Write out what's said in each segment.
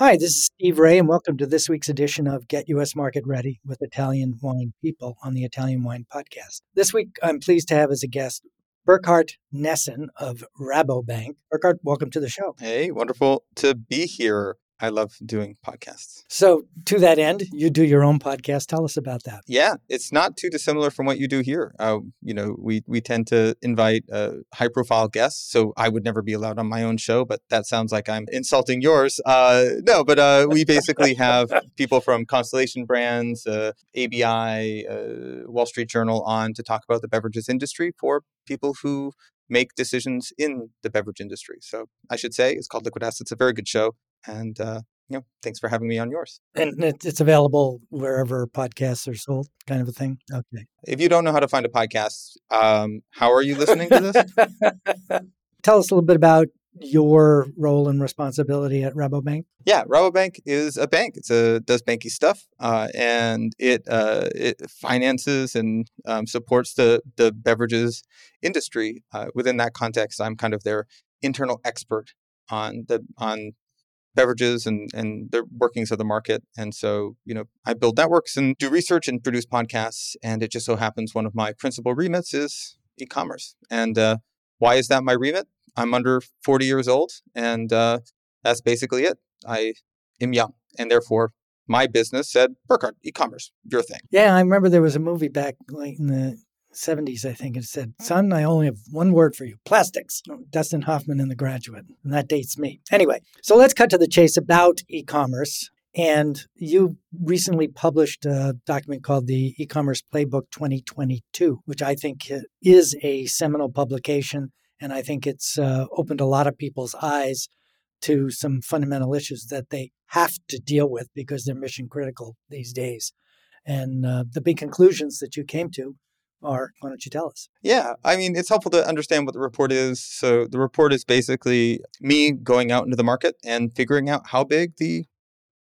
Hi, this is Steve Raye, and welcome to this week's edition of Get U.S. Market Ready with Italian Wine People on the Italian Wine Podcast. This week, I'm pleased to have as a guest Bourcard Nesin of Rabobank. Bourcard, welcome to the show. Hey, wonderful to be here. I love doing podcasts. So, to that end, you do your own podcast. Tell us about that. Yeah, it's not too dissimilar from what you do here. Uh, you know, we we tend to invite uh, high profile guests, so I would never be allowed on my own show. But that sounds like I'm insulting yours. Uh, no, but uh, we basically have people from Constellation Brands, uh, ABI, uh, Wall Street Journal on to talk about the beverages industry for people who make decisions in the beverage industry. So I should say it's called Liquid Assets. It's a very good show. And uh, you know, thanks for having me on yours. And it's available wherever podcasts are sold, kind of a thing. Okay. If you don't know how to find a podcast, um, how are you listening to this? Tell us a little bit about your role and responsibility at Rabobank? Yeah, Rabobank is a bank. It's a does banky stuff, uh, and it uh, it finances and um, supports the the beverages industry. Uh, within that context, I'm kind of their internal expert on the on beverages and and the workings of the market. And so, you know, I build networks and do research and produce podcasts. And it just so happens one of my principal remits is e-commerce. And uh, why is that my remit? I'm under 40 years old, and uh, that's basically it. I am young, and therefore my business said, Bourcard, e-commerce, your thing. Yeah, I remember there was a movie back late in the 70s, I think it said, Son, I only have one word for you plastics. Dustin Hoffman in The Graduate. And that dates me. Anyway, so let's cut to the chase about e commerce. And you recently published a document called the E Commerce Playbook 2022, which I think is a seminal publication. And I think it's uh, opened a lot of people's eyes to some fundamental issues that they have to deal with because they're mission critical these days. And uh, the big conclusions that you came to are. Why don't you tell us? Yeah, I mean, it's helpful to understand what the report is. So, the report is basically me going out into the market and figuring out how big the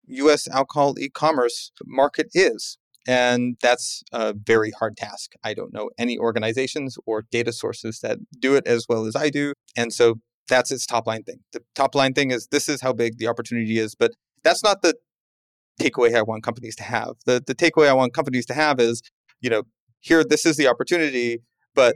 US alcohol e commerce market is. And that's a very hard task. I don't know any organizations or data sources that do it as well as I do. And so that's its top line thing. The top line thing is this is how big the opportunity is, but that's not the takeaway I want companies to have. The the takeaway I want companies to have is, you know, here this is the opportunity but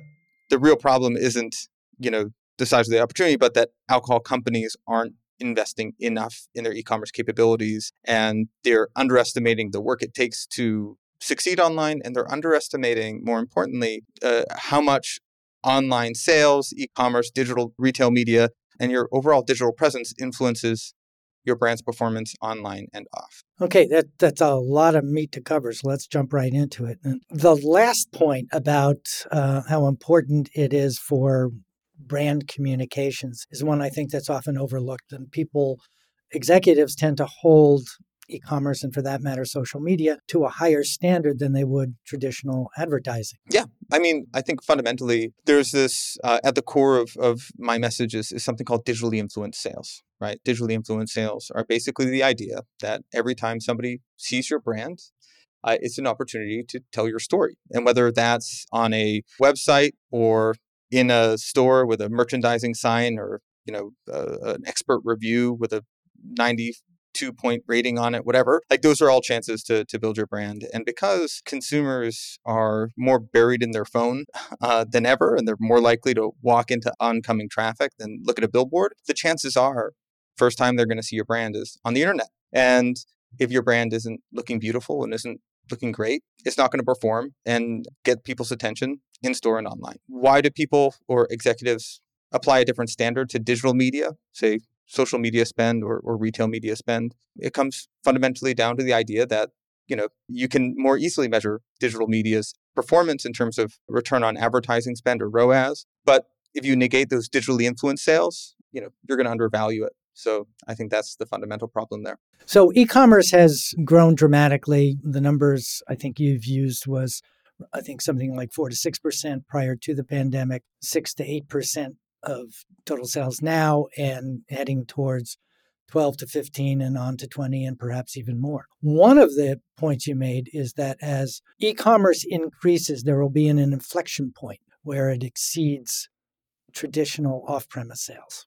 the real problem isn't you know the size of the opportunity but that alcohol companies aren't investing enough in their e-commerce capabilities and they're underestimating the work it takes to succeed online and they're underestimating more importantly uh, how much online sales e-commerce digital retail media and your overall digital presence influences your brand's performance online and off. Okay, that, that's a lot of meat to cover, so let's jump right into it. And the last point about uh, how important it is for brand communications is one I think that's often overlooked, and people, executives tend to hold e commerce and for that matter, social media to a higher standard than they would traditional advertising. Yeah. I mean, I think fundamentally, there's this uh, at the core of, of my messages is something called digitally influenced sales, right? Digitally influenced sales are basically the idea that every time somebody sees your brand, uh, it's an opportunity to tell your story. And whether that's on a website or in a store with a merchandising sign or you know uh, an expert review with a 90 two point rating on it, whatever. Like those are all chances to, to build your brand. And because consumers are more buried in their phone uh, than ever, and they're more likely to walk into oncoming traffic than look at a billboard, the chances are first time they're going to see your brand is on the internet. And if your brand isn't looking beautiful and isn't looking great, it's not going to perform and get people's attention in store and online. Why do people or executives apply a different standard to digital media, say social media spend or, or retail media spend? It comes fundamentally down to the idea that you know you can more easily measure digital media's performance in terms of return on advertising spend or ROAS. But if you negate those digitally influenced sales, you know you're going to undervalue it. So I think that's the fundamental problem there. So e-commerce has grown dramatically. The numbers I think you've used was I think something like 4 to 6% prior to the pandemic, 6 to 8% of total sales now and heading towards 12 to 15 and on to 20 and perhaps even more. One of the points you made is that as e-commerce increases there will be an inflection point where it exceeds traditional off-premise sales.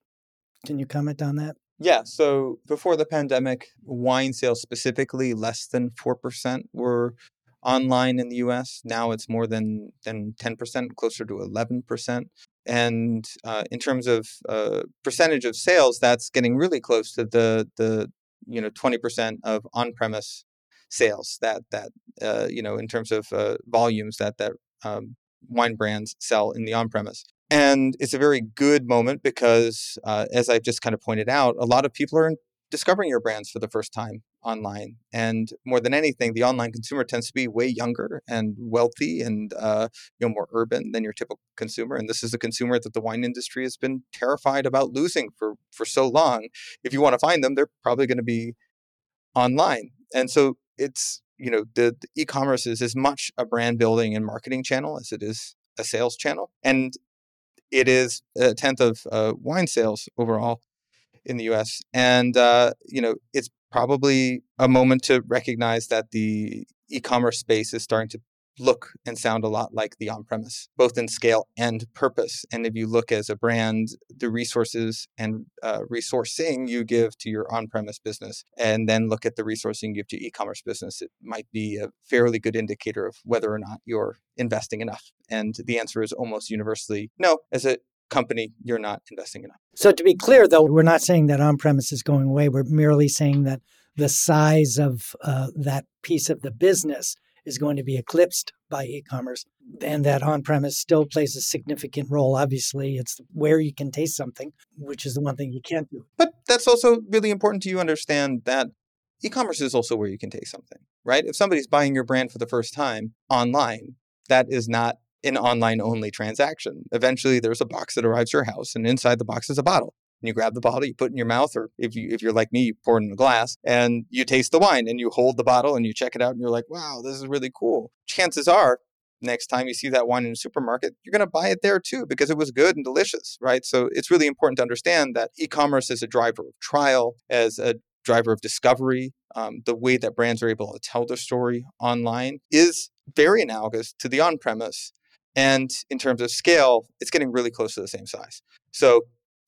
Can you comment on that? Yeah. So before the pandemic, wine sales specifically, less than 4% were online in the US. Now it's more than, than 10%, closer to 11%. And uh, in terms of uh, percentage of sales, that's getting really close to the, the you know, 20% of on premise sales that, that uh, you know, in terms of uh, volumes that, that um, wine brands sell in the on premise. And it's a very good moment because, uh, as I've just kind of pointed out, a lot of people are discovering your brands for the first time online. And more than anything, the online consumer tends to be way younger and wealthy and uh, you know more urban than your typical consumer. And this is a consumer that the wine industry has been terrified about losing for for so long. If you want to find them, they're probably going to be online. And so it's you know the, the e-commerce is as much a brand building and marketing channel as it is a sales channel. And it is a tenth of uh, wine sales overall in the U.S. And uh, you know, it's probably a moment to recognize that the e-commerce space is starting to look and sound a lot like the on-premise, both in scale and purpose. And if you look as a brand, the resources and uh, resourcing you give to your on-premise business, and then look at the resourcing you give to e-commerce business, it might be a fairly good indicator of whether or not you're investing enough. And the answer is almost universally no. As a company, you're not investing enough. So to be clear, though, we're not saying that on-premise is going away. We're merely saying that the size of uh, that piece of the business is going to be eclipsed by e-commerce and that on-premise still plays a significant role obviously it's where you can taste something which is the one thing you can't do but that's also really important to you understand that e-commerce is also where you can taste something right if somebody's buying your brand for the first time online that is not an online only transaction eventually there's a box that arrives your house and inside the box is a bottle and you grab the bottle, you put it in your mouth, or if you if you're like me, you pour it in a glass and you taste the wine and you hold the bottle and you check it out and you're like, wow, this is really cool. Chances are next time you see that wine in a supermarket, you're going to buy it there too because it was good and delicious, right? So it's really important to understand that e-commerce is a driver of trial, as a driver of discovery. Um, the way that brands are able to tell their story online is very analogous to the on-premise. And in terms of scale, it's getting really close to the same size. So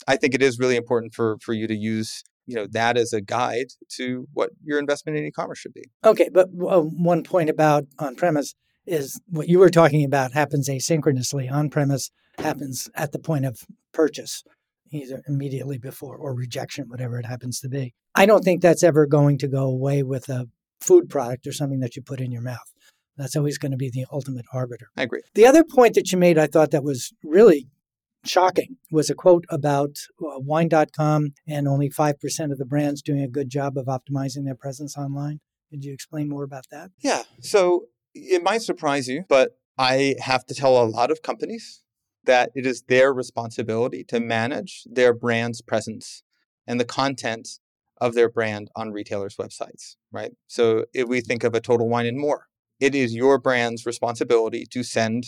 I think it is really important for for you to use you know that as a guide to what your investment in e-commerce should be. Okay, but uh, one point about on-premise is what you were talking about happens asynchronously. On-premise happens at the point of purchase, either immediately before or rejection, whatever it happens to be. I don't think that's ever going to go away with a food product or something that you put in your mouth. That's always going to be the ultimate arbiter. I agree. The other point that you made, I thought that was really shocking was a quote about uh, wine.com and only 5% of the brands doing a good job of optimizing their presence online. Could you explain more about that? Yeah. So it might surprise you, but I have to tell a lot of companies that it is their responsibility to manage their brand's presence and the content of their brand on retailers' websites, right? So if we think of a Total Wine and More, it is your brand's responsibility to send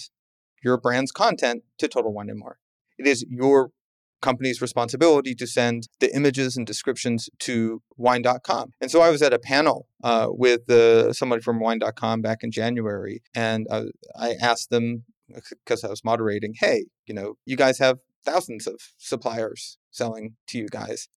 your brand's content to Total Wine and More it is your company's responsibility to send the images and descriptions to wine.com. And so I was at a panel uh, with uh, somebody from wine.com back in January, and uh, I asked them, because I was moderating, hey, you know, you guys have thousands of suppliers selling to you guys.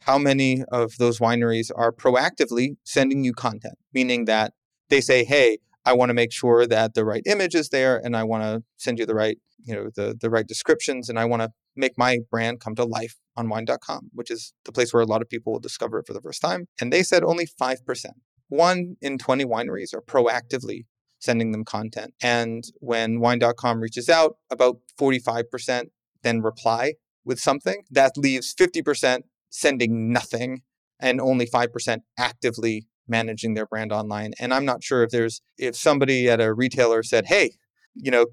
how many of those wineries are proactively sending you content, meaning that they say, hey, I want to make sure that the right image is there and I want to send you the right, you know, the, the right descriptions and I want to make my brand come to life on wine.com, which is the place where a lot of people will discover it for the first time. And they said only 5%. One in 20 wineries are proactively sending them content. And when wine.com reaches out, about 45% then reply with something. That leaves 50% sending nothing and only 5% actively managing their brand online. And I'm not sure if there's if somebody at a retailer said, "Hey, you know,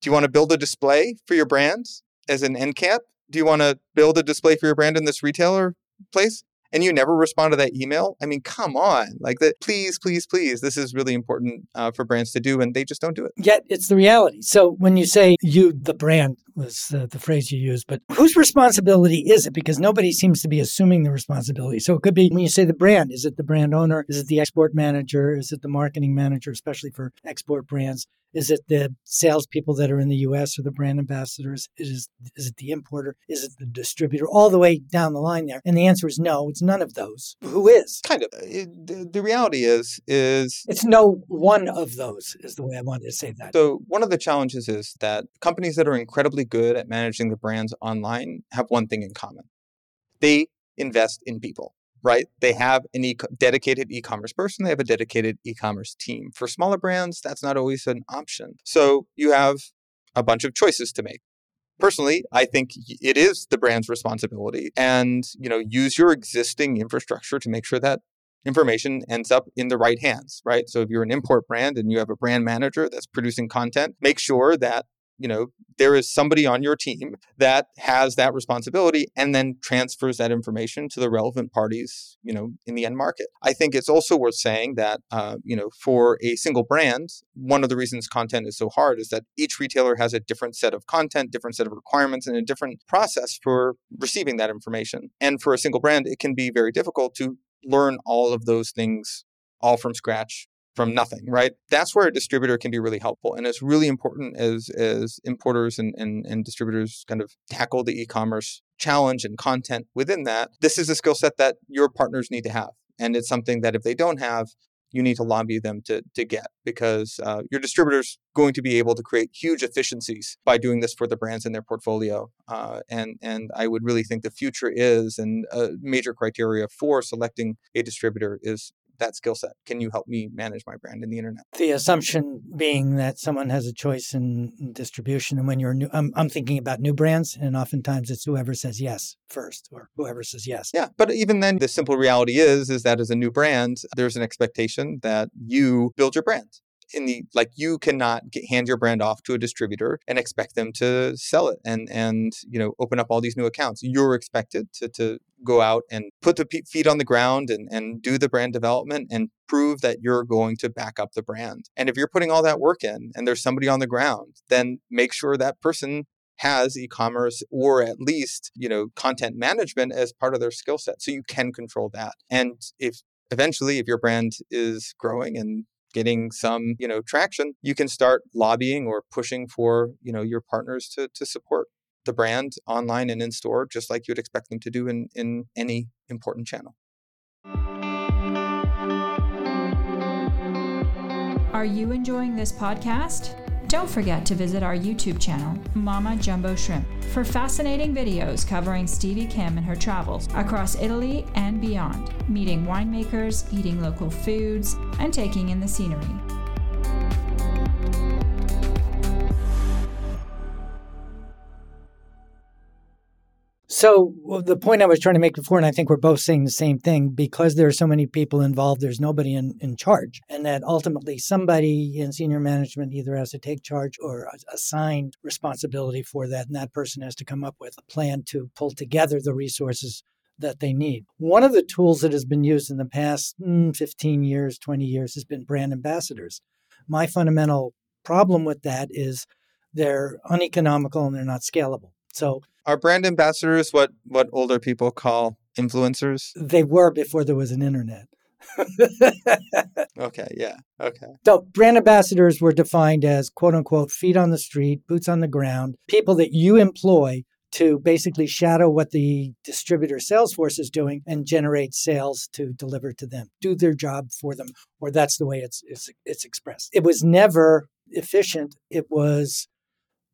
do you want to build a display for your brand as an end cap? Do you want to build a display for your brand in this retailer place?" and you never respond to that email, I mean, come on. Like that, please, please, please. This is really important uh, for brands to do, and they just don't do it. Yet it's the reality. So when you say you, the brand was uh, the phrase you used, but whose responsibility is it? Because nobody seems to be assuming the responsibility. So it could be when you say the brand, is it the brand owner? Is it the export manager? Is it the marketing manager, especially for export brands? Is it the salespeople that are in the U.S. or the brand ambassadors? Is is it the importer? Is it the distributor? All the way down the line there. And the answer is no. It's none of those. Who is? Kind of. It, the, the reality is is it's no one of those. Is the way I wanted to say that. So one of the challenges is that companies that are incredibly good at managing the brands online have one thing in common. They invest in people right? They have a e- dedicated e commerce person, they have a dedicated e commerce team. For smaller brands, that's not always an option. So you have a bunch of choices to make. Personally, I think it is the brand's responsibility and, you know, use your existing infrastructure to make sure that information ends up in the right hands, right? So if you're an import brand and you have a brand manager that's producing content, make sure that you know there is somebody on your team that has that responsibility and then transfers that information to the relevant parties you know in the end market. I think it's also worth saying that uh, you know for a single brand one of the reasons content is so hard is that each retailer has a different set of content different set of requirements and a different process for receiving that information. And for a single brand it can be very difficult to learn all of those things all from scratch from nothing, right? That's where a distributor can be really helpful. And it's really important as as importers and, and, and distributors kind of tackle the e-commerce challenge and content within that. This is a skill set that your partners need to have. And it's something that if they don't have, you need to lobby them to, to get because uh, your distributor's going to be able to create huge efficiencies by doing this for the brands in their portfolio. Uh, and, and I would really think the future is, and a major criteria for selecting a distributor is that skill set. Can you help me manage my brand in the internet? The assumption being that someone has a choice in distribution, and when you're new, I'm, I'm thinking about new brands, and oftentimes it's whoever says yes first, or whoever says yes. Yeah, but even then, the simple reality is is that as a new brand, there's an expectation that you build your brand in the like you cannot get, hand your brand off to a distributor and expect them to sell it and and you know open up all these new accounts. You're expected to to go out and put the feet on the ground and and do the brand development and prove that you're going to back up the brand. And if you're putting all that work in and there's somebody on the ground then make sure that person has e-commerce or at least you know content management as part of their skill set so you can control that. And if eventually if your brand is growing and getting some, you know, traction, you can start lobbying or pushing for, you know, your partners to to support the brand online and in store, just like you'd expect them to do in, in any important channel. Are you enjoying this podcast? Don't forget to visit our YouTube channel, Mama Jumbo Shrimp, for fascinating videos covering Stevie Kim and her travels across Italy and beyond, meeting winemakers, eating local foods, and taking in the scenery. So well, the point I was trying to make before, and I think we're both saying the same thing, because there are so many people involved, there's nobody in, in charge. And that ultimately somebody in senior management either has to take charge or assign responsibility for that. And that person has to come up with a plan to pull together the resources that they need. One of the tools that has been used in the past mm, 15 years, 20 years has been brand ambassadors. My fundamental problem with that is they're uneconomical and they're not scalable. So are brand ambassadors what what older people call influencers? They were before there was an internet. okay, yeah. Okay. So brand ambassadors were defined as quote unquote feet on the street, boots on the ground, people that you employ to basically shadow what the distributor sales force is doing and generate sales to deliver to them, do their job for them, or that's the way it's, it's, it's expressed. It was never efficient. It was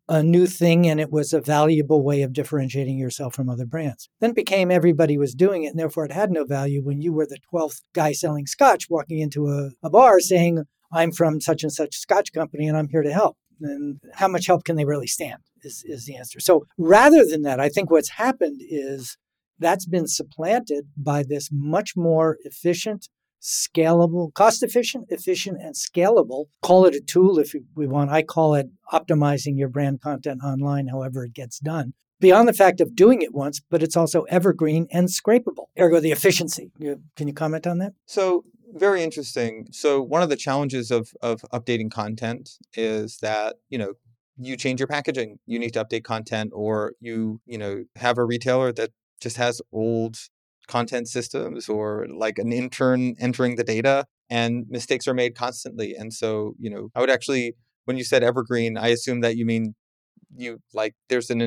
a new thing and it was a valuable way of differentiating yourself from other brands. Then it became everybody was doing it and therefore it had no value when you were the 12th guy selling scotch walking into a, a bar saying, I'm from such and such scotch company and I'm here to help. And how much help can they really stand is, is the answer. So rather than that, I think what's happened is that's been supplanted by this much more efficient scalable, cost efficient, efficient, and scalable. Call it a tool if we want. I call it optimizing your brand content online, however it gets done. Beyond the fact of doing it once, but it's also evergreen and scrapable. Ergo, the efficiency. Can you comment on that? So, very interesting. So, one of the challenges of of updating content is that you know you change your packaging, you need to update content, or you you know have a retailer that just has old content systems or like an intern entering the data and mistakes are made constantly. And so you know i would actually when you said evergreen i assume that you mean you like there's an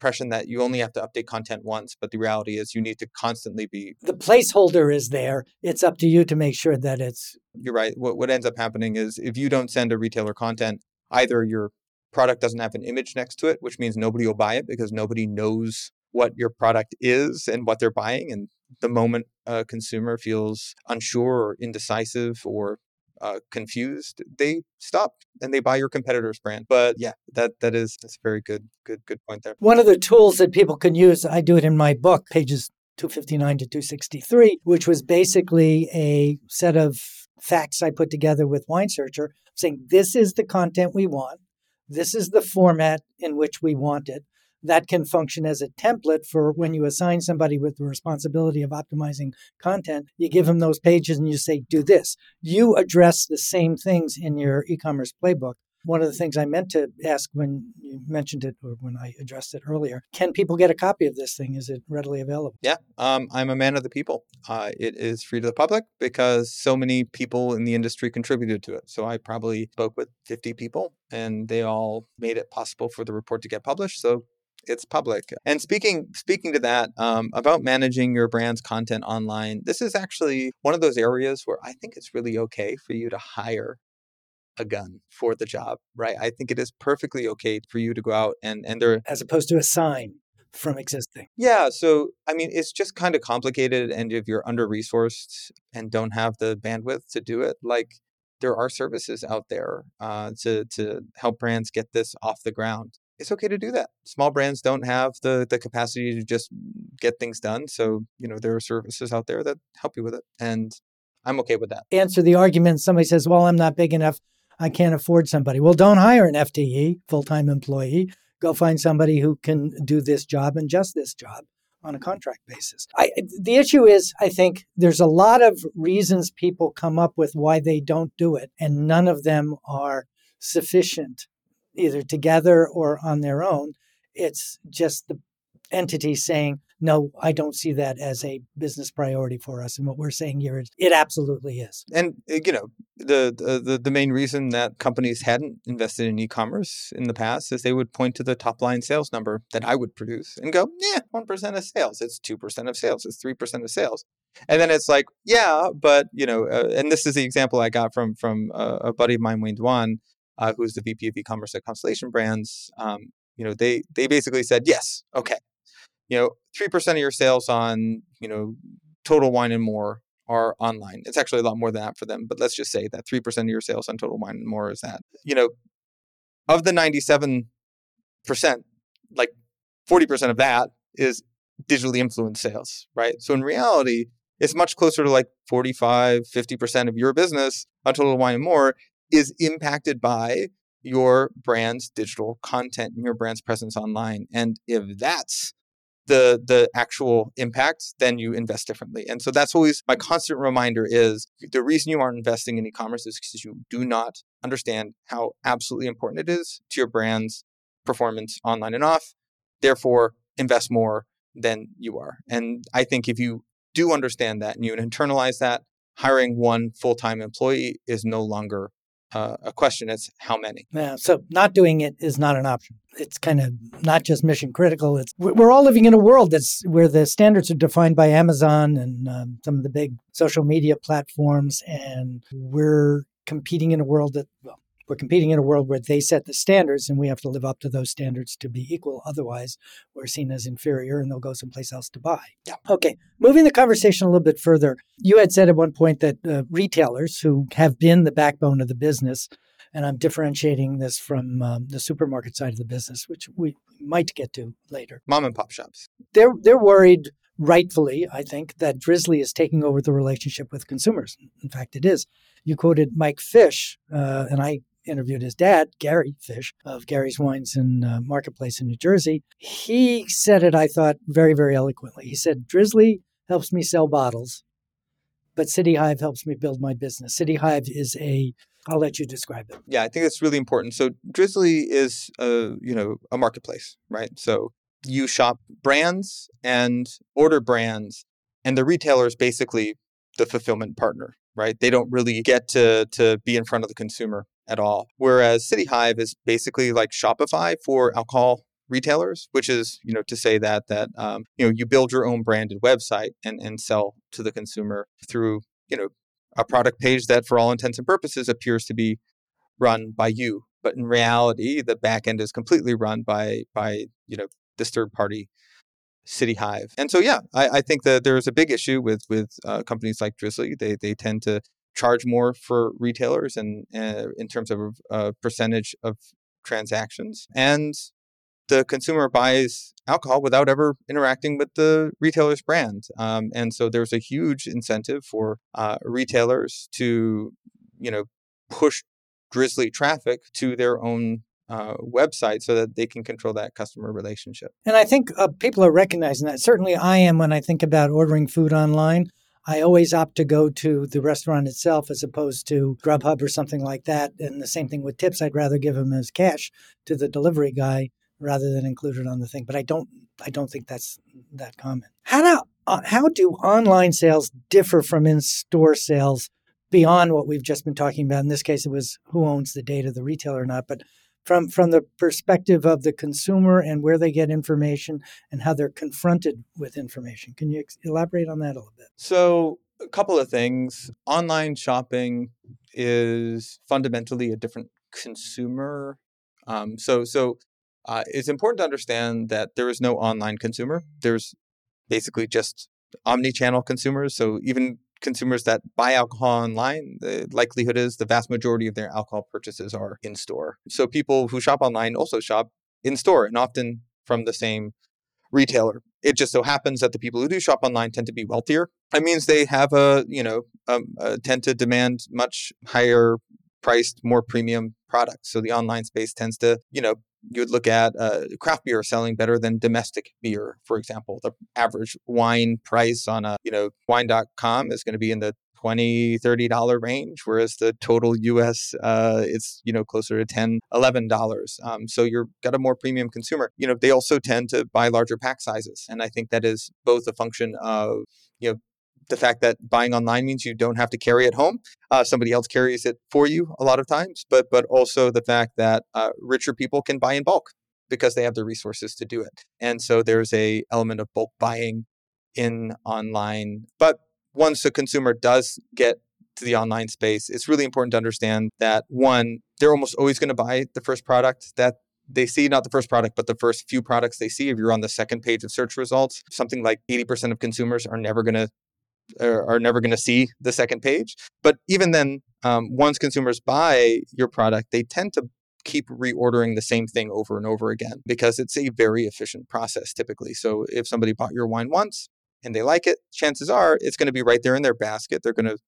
impression that you only have to update content once but the reality is you need to constantly be the placeholder is there. It's up to you to make sure that it's you're right. What, what ends up happening is if you don't send a retailer content either your product doesn't have an image next to it which means nobody will buy it because nobody knows what your product is and what they're buying and the moment a consumer feels unsure or indecisive or uh, confused, they stop and they buy your competitor's brand. But yeah, that that is that's a very good good good point there. One of the tools that people can use, I do it in my book, pages 259 to 263, which was basically a set of facts I put together with Wine Searcher saying this is the content we want. This is the format in which we want it that can function as a template for when you assign somebody with the responsibility of optimizing content. You give them those pages and you say, do this. You address the same things in your e commerce playbook. One of the things I meant to ask when you mentioned it or when I addressed it earlier can people get a copy of this thing? Is it readily available? Yeah, um, I'm a man of the people. Uh, it is free to the public because so many people in the industry contributed to it. So I probably spoke with 50 people and they all made it possible for the report to get published. So it's public. And speaking speaking to that um, about managing your brand's content online, this is actually one of those areas where I think it's really okay for you to hire a gun for the job, right? I think it is perfectly okay for you to go out and and there as opposed to a sign from existing. Yeah, so I mean, it's just kind of complicated, and if you're under resourced and don't have the bandwidth to do it, like there are services out there uh, to to help brands get this off the ground it's okay to do that. Small brands don't have the the capacity to just get things done. So, you know, there are services out there that help you with it. And I'm okay with that. Answer the argument somebody says, Well, I'm not big enough. I can't afford somebody. Well, don't hire an FTE, full time employee. Go find somebody who can do this job and just this job on a contract basis. I, the issue is, I think there's a lot of reasons people come up with why they don't do it, and none of them are sufficient either together or on their own. It's just the entity saying, no, I don't see that as a business priority for us. And what we're saying here is it absolutely is. And, uh, you know, the, the, the main reason that companies hadn't invested in e-commerce in the past is they would point to the top line sales number that I would produce and go, yeah, 1% of sales. It's 2% of sales. It's 3% of sales. And then it's like, yeah, but, you know, uh, and this is the example I got from, from uh, a buddy of mine, Wayne Dwan, uh, who's the VP of e-commerce at Constellation Brands, um, you know, they they basically said, yes, okay, you know, three percent of your sales on you know Total Wine and More are online. It's actually a lot more than that for them, but let's just say that three percent of your sales on Total Wine and More is that. You know, of the ninety-seven percent, like forty percent of that is digitally influenced sales, right? So in reality, it's much closer to like 45, 50% of your business on Total Wine and More is impacted by your brand's digital content and your brand's presence online. And if that's the the actual impact, then you invest differently. And so that's always my constant reminder is the reason you aren't investing in e-commerce is because you do not understand how absolutely important it is to your brand's performance online and off. Therefore, invest more than you are. And I think if you do understand that and you internalize that, hiring one full-time employee is no longer uh, a question. is how many. Yeah, so not doing it is not an option. It's kind of not just mission critical. It's we're all living in a world that's where the standards are defined by Amazon and um, some of the big social media platforms, and we're competing in a world that well, we're competing in a world where they set the standards and we have to live up to those standards to be equal. Otherwise, we're seen as inferior and they'll go someplace else to buy. Yeah. Okay. Moving the conversation a little bit further, you had said at one point that uh, retailers who have been the backbone of the business, and I'm differentiating this from um, the supermarket side of the business, which we might get to later. Mom and pop shops. They're they're worried rightfully, I think, that Drizly is taking over the relationship with consumers. In fact, it is. You quoted Mike Fisch, uh, and I interviewed his dad, Gary Fisch, of Gary's Wines and uh, Marketplace in New Jersey. He said it, I thought, very, very eloquently. He said, Drizly helps me sell bottles, but City Hive helps me build my business. City Hive is a I'll let you describe it. Yeah, I think it's really important. So Drizly is a you know a marketplace, right? So you shop brands and order brands, and the retailer is basically the fulfillment partner, right? They don't really get to to be in front of the consumer at all. Whereas City Hive is basically like Shopify for alcohol retailers, which is you know to say that that um, you know you build your own branded website and and sell to the consumer through you know a product page that for all intents and purposes appears to be run by you, but in reality the back end is completely run by by you know this third party City Hive. And so yeah, I, I think that there is a big issue with with uh, companies like Drizly. They they tend to charge more for retailers and uh, in terms of uh, percentage of transactions and the consumer buys alcohol without ever interacting with the retailer's brand um, and so there's a huge incentive for uh, retailers to you know push drizly traffic to their own uh, website so that they can control that customer relationship. And I think uh, people are recognizing that. Certainly, I am when I think about ordering food online. I always opt to go to the restaurant itself as opposed to Grubhub or something like that. And the same thing with tips. I'd rather give them as cash to the delivery guy rather than include it on the thing. But I don't. I don't think that's that common. How do uh, how do online sales differ from in-store sales beyond what we've just been talking about? In this case, it was who owns the data, the retailer or not. But from from the perspective of the consumer and where they get information and how they're confronted with information. Can you ex- elaborate on that a little bit? So, a couple of things. Online shopping is fundamentally a different consumer. Um, so, so uh, it's important to understand that there is no online consumer. There's basically just omni-channel consumers. So even consumers that buy alcohol online, the likelihood is the vast majority of their alcohol purchases are in store. So people who shop online also shop in store and often from the same retailer. It just so happens that the people who do shop online tend to be wealthier. That means they have a, you know, um, tend to demand much higher priced, more premium products. So the online space tends to, you know, you would look at uh, craft beer selling better than domestic beer, for example. The average wine price on a, you know, wine.com is going to be in the 20 30 dollar range whereas the total us uh, it's you know closer to 10 11 dollars um, so you're got a more premium consumer you know they also tend to buy larger pack sizes and i think that is both a function of you know the fact that buying online means you don't have to carry it home. Uh, somebody else carries it for you a lot of times, but but also the fact that uh, richer people can buy in bulk because they have the resources to do it. And so there's a element of bulk buying in online. But once a consumer does get to the online space, it's really important to understand that one, they're almost always going to buy the first product that they see not the first product, but the first few products they see. If you're on the second page of search results, something like 80% of consumers are never going to are, are never going to see the second page. But even then, um, once consumers buy your product, they tend to keep reordering the same thing over and over again because it's a very efficient process typically. So if somebody bought your wine once and they like it, chances are it's going to be right there in their basket. They're going to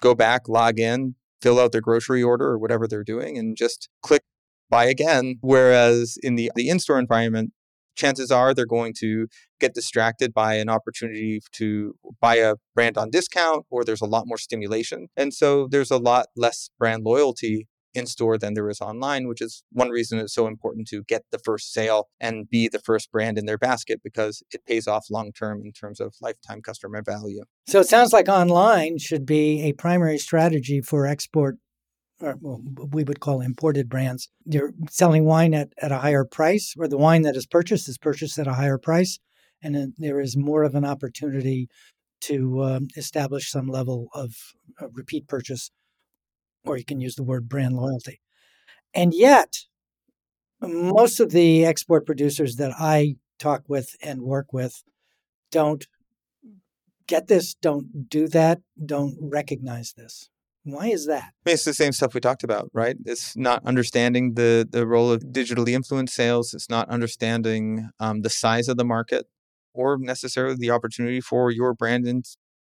go back, log in, fill out their grocery order or whatever they're doing, and just click buy again. Whereas in the, the in store environment, chances are they're going to get distracted by an opportunity to buy a brand on discount or there's a lot more stimulation. And so there's a lot less brand loyalty in store than there is online, which is one reason it's so important to get the first sale and be the first brand in their basket because it pays off long term in terms of lifetime customer value. So it sounds like online should be a primary strategy for export or we would call imported brands. You're selling wine at, at a higher price, or the wine that is purchased is purchased at a higher price. And then there is more of an opportunity to um, establish some level of uh, repeat purchase, or you can use the word brand loyalty. And yet, most of the export producers that I talk with and work with don't get this, don't do that, don't recognize this. Why is that? It's the same stuff we talked about, right? It's not understanding the the role of digitally influenced sales. It's not understanding um, the size of the market or necessarily the opportunity for your brand in,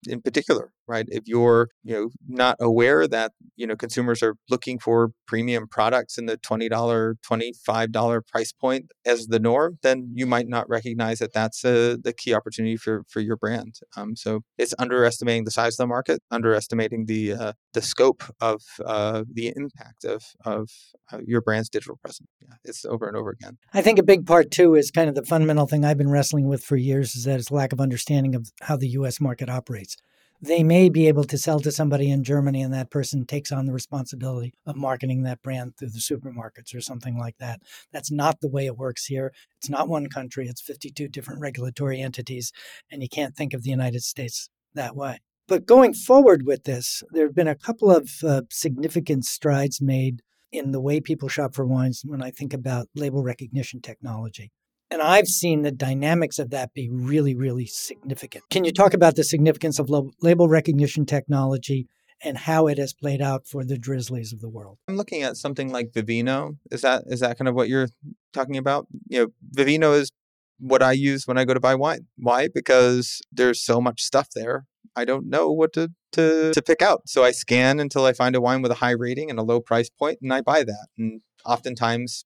in particular right? If you're you know not aware that you know consumers are looking for premium products in the $20 $25 price point as the norm then you might not recognize that that's a, the key opportunity for for your brand. Um, so it's underestimating the size of the market underestimating the uh, the scope of uh, the impact of of uh, your brand's digital presence. Yeah it's over and over again. I think a big part too is kind of the fundamental thing i've been wrestling with for years is that it's lack of understanding of how the us market operates they may be able to sell to somebody in Germany and that person takes on the responsibility of marketing that brand through the supermarkets or something like that. That's not the way it works here. It's not one country, it's 52 different regulatory entities, and you can't think of the United States that way. But going forward with this, there have been a couple of uh, significant strides made in the way people shop for wines when I think about label recognition technology. And I've seen the dynamics of that be really, really significant. Can you talk about the significance of label recognition technology and how it has played out for the Drizlys of the world? I'm looking at something like Vivino. Is that is that kind of what you're talking about? You know, Vivino is what I use when I go to buy wine. Why? Because there's so much stuff there. I don't know what to, to, to pick out. So I scan until I find a wine with a high rating and a low price point, and I buy that. And oftentimes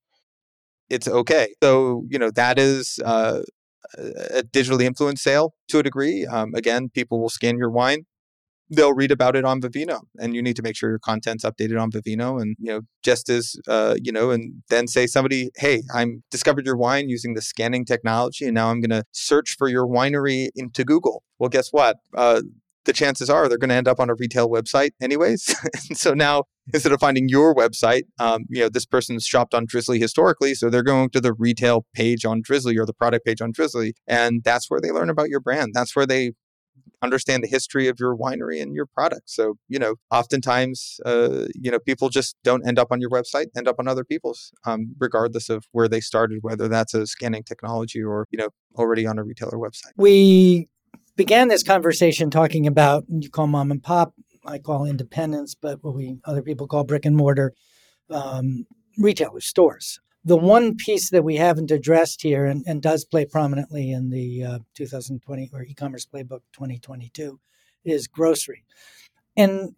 it's okay. So, you know, that is uh, a digitally influenced sale to a degree. Um, again, people will scan your wine. They'll read about it on Vivino, and you need to make sure your content's updated on Vivino. And you know, just as uh, you know, and then say somebody, "Hey, I'm discovered your wine using the scanning technology, and now I'm going to search for your winery into Google." Well, guess what? Uh, the chances are they're going to end up on a retail website anyways. so now instead of finding your website, um, you know, this person's shopped on Drizly historically, so they're going to the retail page on Drizly or the product page on Drizly, and that's where they learn about your brand. That's where they understand the history of your winery and your product. So, you know, oftentimes, uh, you know, people just don't end up on your website, end up on other people's, um, regardless of where they started, whether that's a scanning technology or, you know, already on a retailer website. We began this conversation talking about you call mom and pop, I call independence, but what we other people call brick and mortar um, retailers, stores. The one piece that we haven't addressed here and, and does play prominently in the uh, 2020 or e-commerce playbook 2022 is grocery. And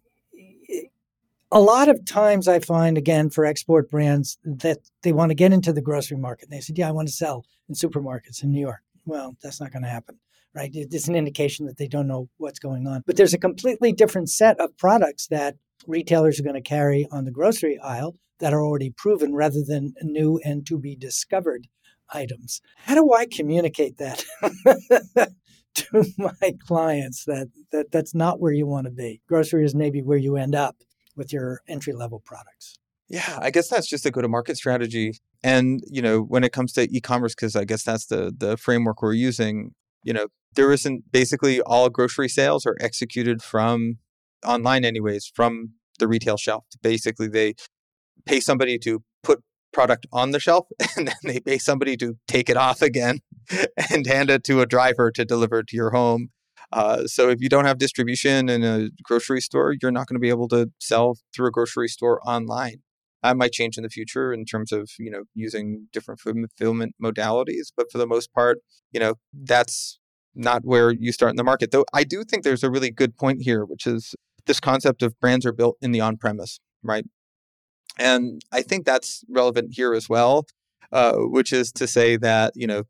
a lot of times I find, again, for export brands that they want to get into the grocery market. And They said, yeah, I want to sell in supermarkets in New York. Well, that's not going to happen right? It's an indication that they don't know what's going on. But there's a completely different set of products that retailers are going to carry on the grocery aisle that are already proven rather than new and to be discovered items. How do I communicate that to my clients that, that that's not where you want to be? Grocery is maybe where you end up with your entry level products. Yeah, I guess that's just a go to market strategy. And, you know, when it comes to e-commerce, because I guess that's the the framework we're using, you know, there isn't basically all grocery sales are executed from online anyways from the retail shelf. Basically they pay somebody to put product on the shelf and then they pay somebody to take it off again and hand it to a driver to deliver to your home. Uh, so if you don't have distribution in a grocery store you're not going to be able to sell through a grocery store online. That might change in the future in terms of you know using different fulfillment modalities but for the most part you know that's not where you start in the market. Though I do think there's a really good point here, which is this concept of brands are built in the on premise, right? And I think that's relevant here as well, uh, which is to say that, you know,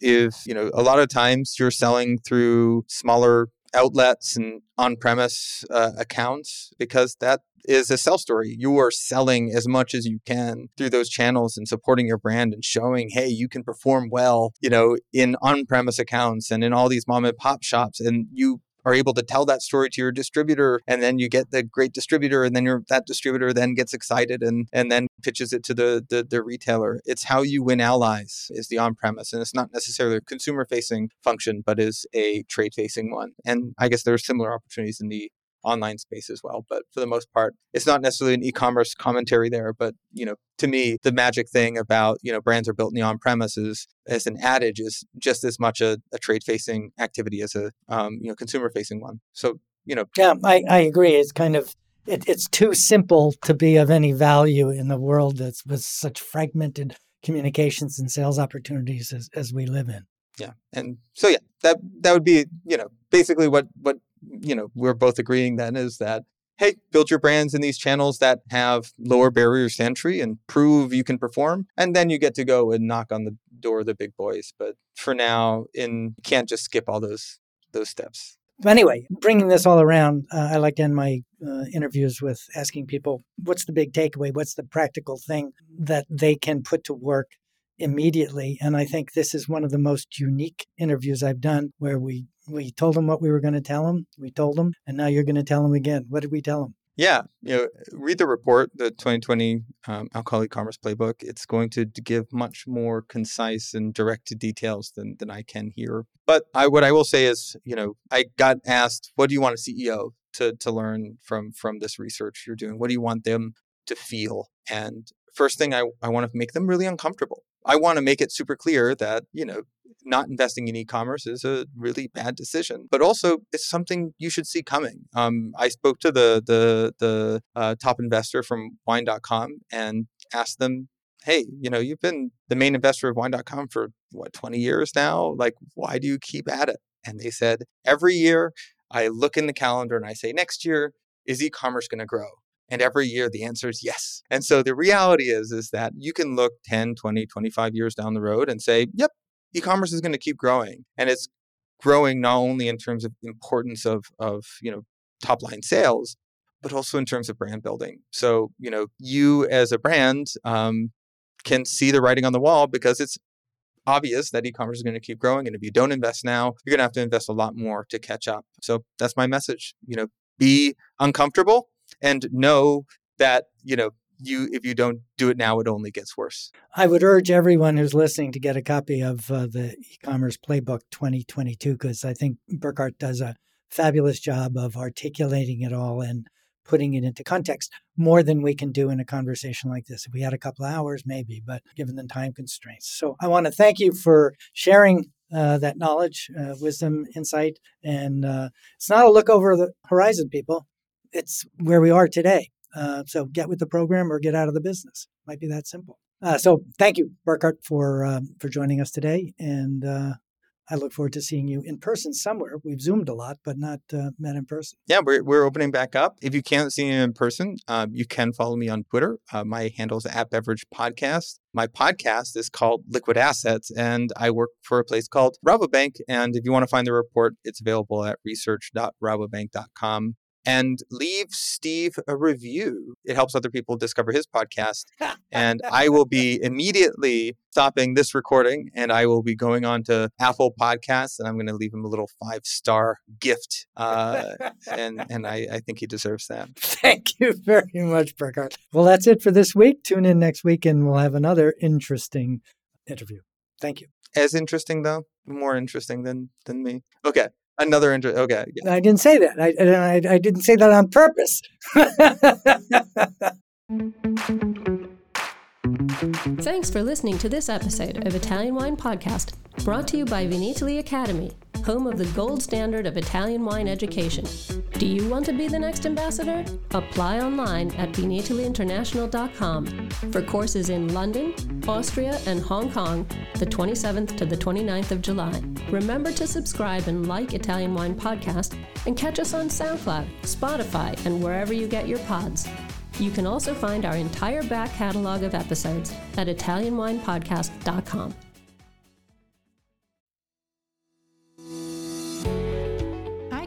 if, you know, a lot of times you're selling through smaller outlets and on premise uh, accounts because that is a sell story. You are selling as much as you can through those channels and supporting your brand and showing, hey, you can perform well, you know, in on premise accounts and in all these mom and pop shops. And you are able to tell that story to your distributor and then you get the great distributor and then your that distributor then gets excited and and then pitches it to the, the the retailer. It's how you win allies is the on-premise and it's not necessarily a consumer facing function but is a trade facing one. And i guess there are similar opportunities in the online space as well. But for the most part, it's not necessarily an e-commerce commentary there. But you know, to me, the magic thing about you know brands are built in the on-premises as an adage is just as much a, a trade-facing activity as a um, you know consumer-facing one. So you know, yeah, I, I agree. It's kind of it, it's too simple to be of any value in the world that's with such fragmented communications and sales opportunities as, as we live in. Yeah, and so yeah, that that would be you know basically what what you know, we're both agreeing then is that hey, build your brands in these channels that have lower barriers to entry and prove you can perform. And then you get to go and knock on the door of the big boys. But for now, in can't just skip all those those steps. Anyway, bringing this all around, uh, I like to end my uh, interviews with asking people, what's the big takeaway? What's the practical thing that they can put to work immediately. And I think this is one of the most unique interviews I've done where we we told them what we were going to tell them. We told them, and now you're going to tell them again. What did we tell them? Yeah, you know, read the report, the 2020 um, Alcohol E-commerce Playbook. It's going to give much more concise and direct details than than I can here. But I, what I will say is, you know, I got asked, "What do you want a CEO to to learn from from this research you're doing? What do you want them to feel?" And first thing, I I want to make them really uncomfortable. I want to make it super clear that, you know, not investing in e-commerce is a really bad decision, but also it's something you should see coming. Um, I spoke to the the the uh, top investor from Wine.com and asked them, "Hey, you know, you've been the main investor of Wine.com for what 20 years now. Like, why do you keep at it?" And they said, "Every year, I look in the calendar and I say, next year is e-commerce going to grow?" And every year the answer is yes. And so the reality is is that you can look 10, 20, 25 years down the road and say, "Yep, e-commerce is going to keep growing." And it's growing not only in terms of importance of of, you know, top line sales, but also in terms of brand building. So, you know, you as a brand um, can see the writing on the wall because it's obvious that e-commerce is going to keep growing and if you don't invest now you're going to have to invest a lot more to catch up so that's my message you know be uncomfortable and know that, you know, you if you don't do it now, it only gets worse. I would urge everyone who's listening to get a copy of uh, the e-commerce playbook 2022 because I think Bourcard does a fabulous job of articulating it all and putting it into context more than we can do in a conversation like this. If we had a couple of hours, maybe, but given the time constraints. So I want to thank you for sharing uh, that knowledge, uh, wisdom, insight, and uh, it's not a look over the horizon, people it's where we are today. Uh, so get with the program or get out of the business. Might be that simple. Uh, so thank you, Bourcard, for um, for joining us today, and uh, I look forward to seeing you in person somewhere. We've zoomed a lot, but not uh, met in person. Yeah, we're we're opening back up. If you can't see me in person, um, you can follow me on Twitter. Uh, my handle is at Beverage Podcast. My podcast is called Liquid Assets, and I work for a place called Rabobank. And if you want to find the report, it's available at research.rabobank.com and leave Steve a review. It helps other people discover his podcast. and I will be immediately stopping this recording and I will be going on to Apple Podcasts and I'm going to leave him a little five star gift. Uh, and and I, I think he deserves that. Thank you very much, Bourcard. Well, that's it for this week. Tune in next week and we'll have another interesting interview. Thank you. As interesting, though? More interesting than, than me. Okay. Another interest. Okay. Yeah. I didn't say that. I, I, I didn't say that on purpose. Thanks for listening to this episode of Italian Wine Podcast, brought to you by Vinitaly Academy, home of the gold standard of Italian wine education. Do you want to be the next ambassador? Apply online at vinitalyinternational.com for courses in London, Austria, and Hong Kong the 27th to the 29th of July. Remember to subscribe and like Italian Wine Podcast and catch us on SoundCloud, Spotify, and wherever you get your pods. You can also find our entire back catalog of episodes at ItalianWinePodcast.com.